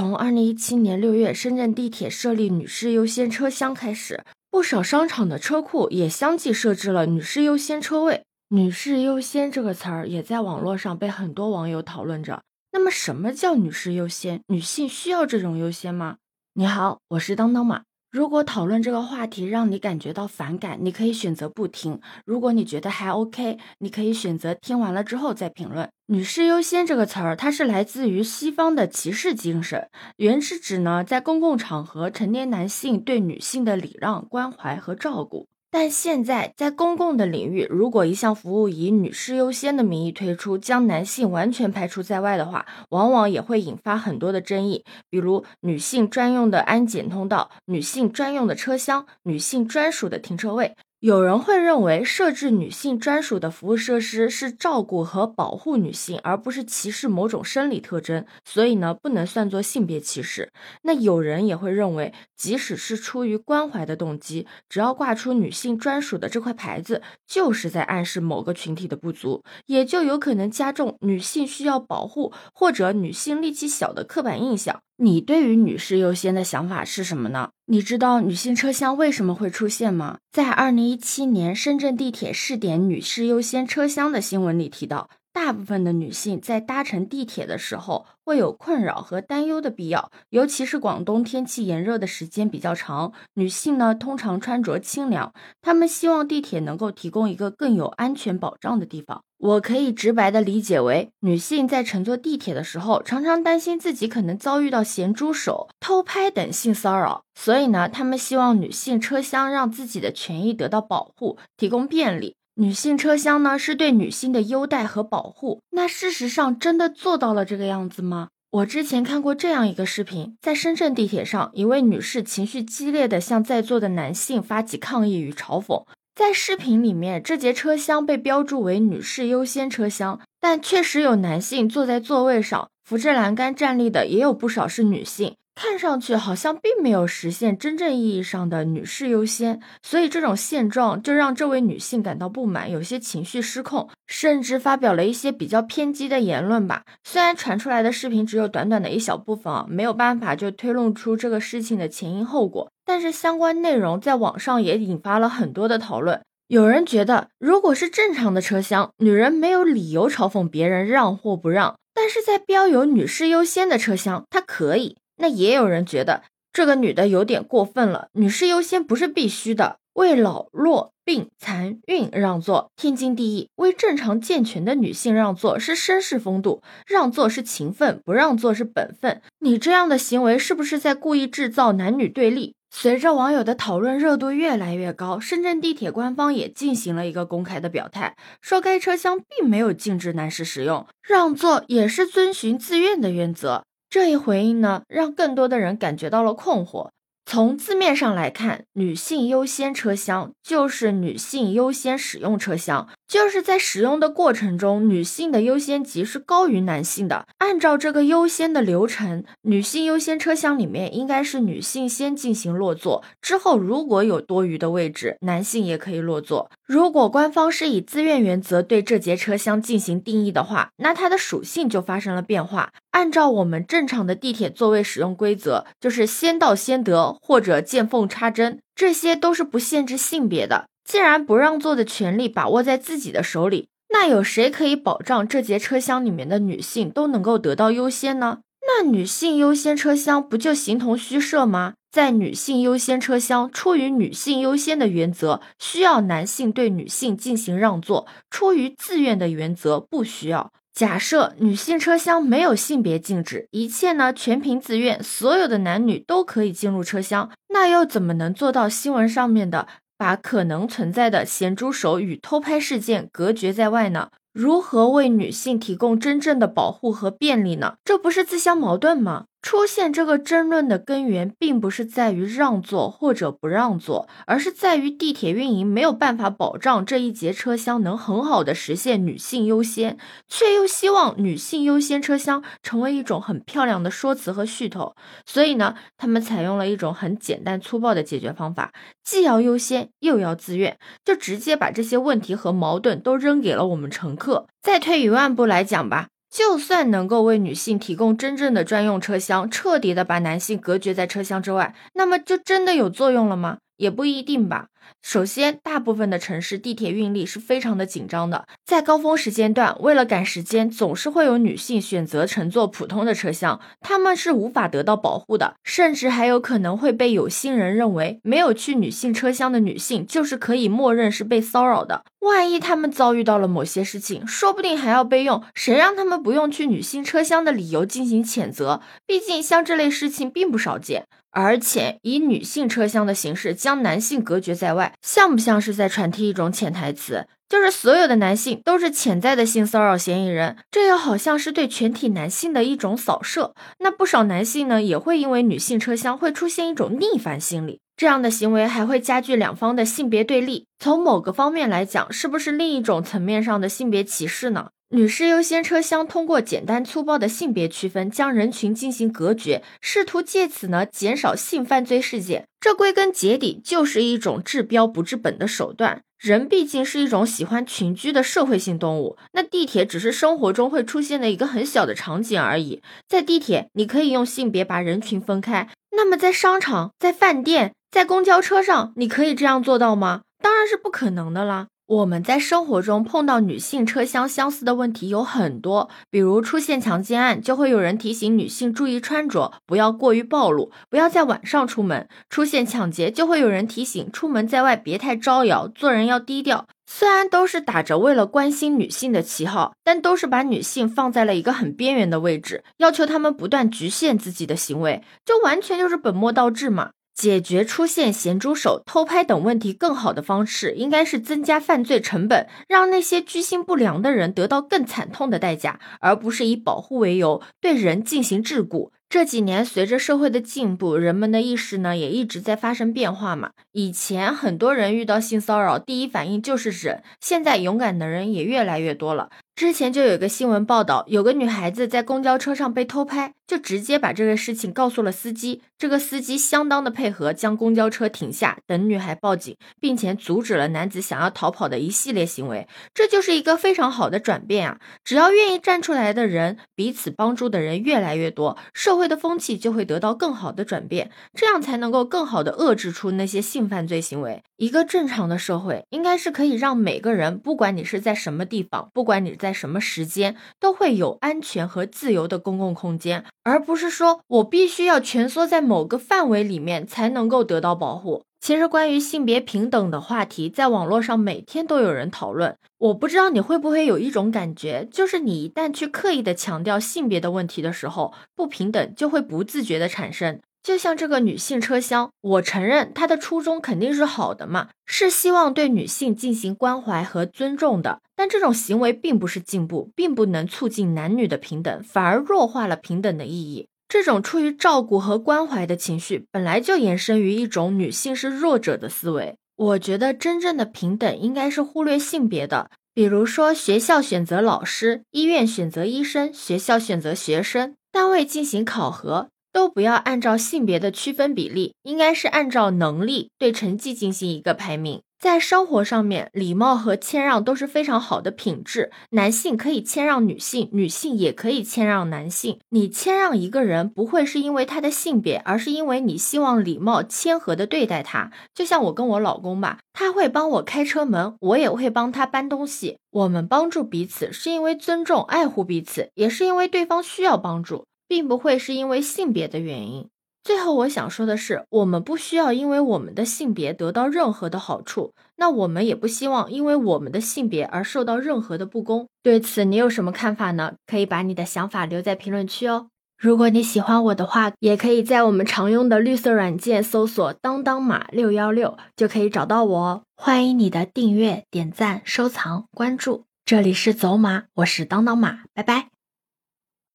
从二零一七年六月深圳地铁设立女士优先车厢开始，不少商场的车库也相继设置了女士优先车位。女士优先这个词儿也在网络上被很多网友讨论着。那么，什么叫女士优先？女性需要这种优先吗？你好，我是当当马。如果讨论这个话题让你感觉到反感，你可以选择不听；如果你觉得还 OK，你可以选择听完了之后再评论。女士优先这个词儿，它是来自于西方的骑士精神，原是指呢在公共场合成年男性对女性的礼让、关怀和照顾。但现在，在公共的领域，如果一项服务以女士优先的名义推出，将男性完全排除在外的话，往往也会引发很多的争议，比如女性专用的安检通道、女性专用的车厢、女性专属的停车位。有人会认为，设置女性专属的服务设施是照顾和保护女性，而不是歧视某种生理特征，所以呢，不能算作性别歧视。那有人也会认为，即使是出于关怀的动机，只要挂出女性专属的这块牌子，就是在暗示某个群体的不足，也就有可能加重女性需要保护或者女性力气小的刻板印象。你对于女士优先的想法是什么呢？你知道女性车厢为什么会出现吗？在二零一七年深圳地铁试点女士优先车厢的新闻里提到，大部分的女性在搭乘地铁的时候会有困扰和担忧的必要，尤其是广东天气炎热的时间比较长，女性呢通常穿着清凉，她们希望地铁能够提供一个更有安全保障的地方。我可以直白的理解为，女性在乘坐地铁的时候，常常担心自己可能遭遇到咸猪手、偷拍等性骚扰，所以呢，她们希望女性车厢让自己的权益得到保护，提供便利。女性车厢呢，是对女性的优待和保护。那事实上真的做到了这个样子吗？我之前看过这样一个视频，在深圳地铁上，一位女士情绪激烈的向在座的男性发起抗议与嘲讽。在视频里面，这节车厢被标注为女士优先车厢，但确实有男性坐在座位上，扶着栏杆站立的也有不少是女性。看上去好像并没有实现真正意义上的女士优先，所以这种现状就让这位女性感到不满，有些情绪失控，甚至发表了一些比较偏激的言论吧。虽然传出来的视频只有短短的一小部分啊，没有办法就推论出这个事情的前因后果，但是相关内容在网上也引发了很多的讨论。有人觉得，如果是正常的车厢，女人没有理由嘲讽别人让或不让，但是在标有女士优先的车厢，她可以。那也有人觉得这个女的有点过分了，女士优先不是必须的，为老弱病残孕让座天经地义，为正常健全的女性让座是绅士风度，让座是情分，不让座是本分。你这样的行为是不是在故意制造男女对立？随着网友的讨论热度越来越高，深圳地铁官方也进行了一个公开的表态，说该车厢并没有禁止男士使用，让座也是遵循自愿的原则。这一回应呢，让更多的人感觉到了困惑。从字面上来看，女性优先车厢就是女性优先使用车厢，就是在使用的过程中，女性的优先级是高于男性的。按照这个优先的流程，女性优先车厢里面应该是女性先进行落座，之后如果有多余的位置，男性也可以落座。如果官方是以自愿原则对这节车厢进行定义的话，那它的属性就发生了变化。按照我们正常的地铁座位使用规则，就是先到先得。或者见缝插针，这些都是不限制性别的。既然不让座的权利把握在自己的手里，那有谁可以保障这节车厢里面的女性都能够得到优先呢？那女性优先车厢不就形同虚设吗？在女性优先车厢，出于女性优先的原则，需要男性对女性进行让座；出于自愿的原则，不需要。假设女性车厢没有性别禁止，一切呢全凭自愿，所有的男女都可以进入车厢，那又怎么能做到新闻上面的把可能存在的咸猪手与偷拍事件隔绝在外呢？如何为女性提供真正的保护和便利呢？这不是自相矛盾吗？出现这个争论的根源，并不是在于让座或者不让座，而是在于地铁运营没有办法保障这一节车厢能很好的实现女性优先，却又希望女性优先车厢成为一种很漂亮的说辞和噱头。所以呢，他们采用了一种很简单粗暴的解决方法，既要优先又要自愿，就直接把这些问题和矛盾都扔给了我们乘客。再退一万步来讲吧。就算能够为女性提供真正的专用车厢，彻底的把男性隔绝在车厢之外，那么就真的有作用了吗？也不一定吧。首先，大部分的城市地铁运力是非常的紧张的，在高峰时间段，为了赶时间，总是会有女性选择乘坐普通的车厢，她们是无法得到保护的，甚至还有可能会被有心人认为没有去女性车厢的女性就是可以默认是被骚扰的。万一她们遭遇到了某些事情，说不定还要被用谁让她们不用去女性车厢的理由进行谴责。毕竟像这类事情并不少见。而且以女性车厢的形式将男性隔绝在外，像不像是在传递一种潜台词，就是所有的男性都是潜在的性骚扰嫌疑人？这又好像是对全体男性的一种扫射。那不少男性呢，也会因为女性车厢会出现一种逆反心理，这样的行为还会加剧两方的性别对立。从某个方面来讲，是不是另一种层面上的性别歧视呢？女士优先车厢通过简单粗暴的性别区分将人群进行隔绝，试图借此呢减少性犯罪事件。这归根结底就是一种治标不治本的手段。人毕竟是一种喜欢群居的社会性动物，那地铁只是生活中会出现的一个很小的场景而已。在地铁，你可以用性别把人群分开，那么在商场、在饭店、在公交车上，你可以这样做到吗？当然是不可能的啦。我们在生活中碰到女性车厢相似的问题有很多，比如出现强奸案，就会有人提醒女性注意穿着，不要过于暴露，不要在晚上出门；出现抢劫，就会有人提醒出门在外别太招摇，做人要低调。虽然都是打着为了关心女性的旗号，但都是把女性放在了一个很边缘的位置，要求她们不断局限自己的行为，就完全就是本末倒置嘛。解决出现咸猪手、偷拍等问题更好的方式，应该是增加犯罪成本，让那些居心不良的人得到更惨痛的代价，而不是以保护为由对人进行桎梏。这几年，随着社会的进步，人们的意识呢也一直在发生变化嘛。以前很多人遇到性骚扰，第一反应就是忍，现在勇敢的人也越来越多了。之前就有一个新闻报道，有个女孩子在公交车上被偷拍，就直接把这个事情告诉了司机。这个司机相当的配合，将公交车停下，等女孩报警，并且阻止了男子想要逃跑的一系列行为。这就是一个非常好的转变啊！只要愿意站出来的人，彼此帮助的人越来越多，社会的风气就会得到更好的转变，这样才能够更好的遏制出那些性犯罪行为。一个正常的社会，应该是可以让每个人，不管你是在什么地方，不管你在。在什么时间都会有安全和自由的公共空间，而不是说我必须要蜷缩在某个范围里面才能够得到保护。其实，关于性别平等的话题，在网络上每天都有人讨论。我不知道你会不会有一种感觉，就是你一旦去刻意的强调性别的问题的时候，不平等就会不自觉的产生。就像这个女性车厢，我承认她的初衷肯定是好的嘛，是希望对女性进行关怀和尊重的。但这种行为并不是进步，并不能促进男女的平等，反而弱化了平等的意义。这种出于照顾和关怀的情绪，本来就衍生于一种女性是弱者的思维。我觉得真正的平等应该是忽略性别的，比如说学校选择老师，医院选择医生，学校选择学生，单位进行考核。都不要按照性别的区分比例，应该是按照能力对成绩进行一个排名。在生活上面，礼貌和谦让都是非常好的品质。男性可以谦让女性，女性也可以谦让男性。你谦让一个人，不会是因为他的性别，而是因为你希望礼貌谦和的对待他。就像我跟我老公吧，他会帮我开车门，我也会帮他搬东西。我们帮助彼此，是因为尊重、爱护彼此，也是因为对方需要帮助。并不会是因为性别的原因。最后，我想说的是，我们不需要因为我们的性别得到任何的好处，那我们也不希望因为我们的性别而受到任何的不公。对此，你有什么看法呢？可以把你的想法留在评论区哦。如果你喜欢我的话，也可以在我们常用的绿色软件搜索“当当马六幺六”就可以找到我哦。欢迎你的订阅、点赞、收藏、关注。这里是走马，我是当当马，拜拜。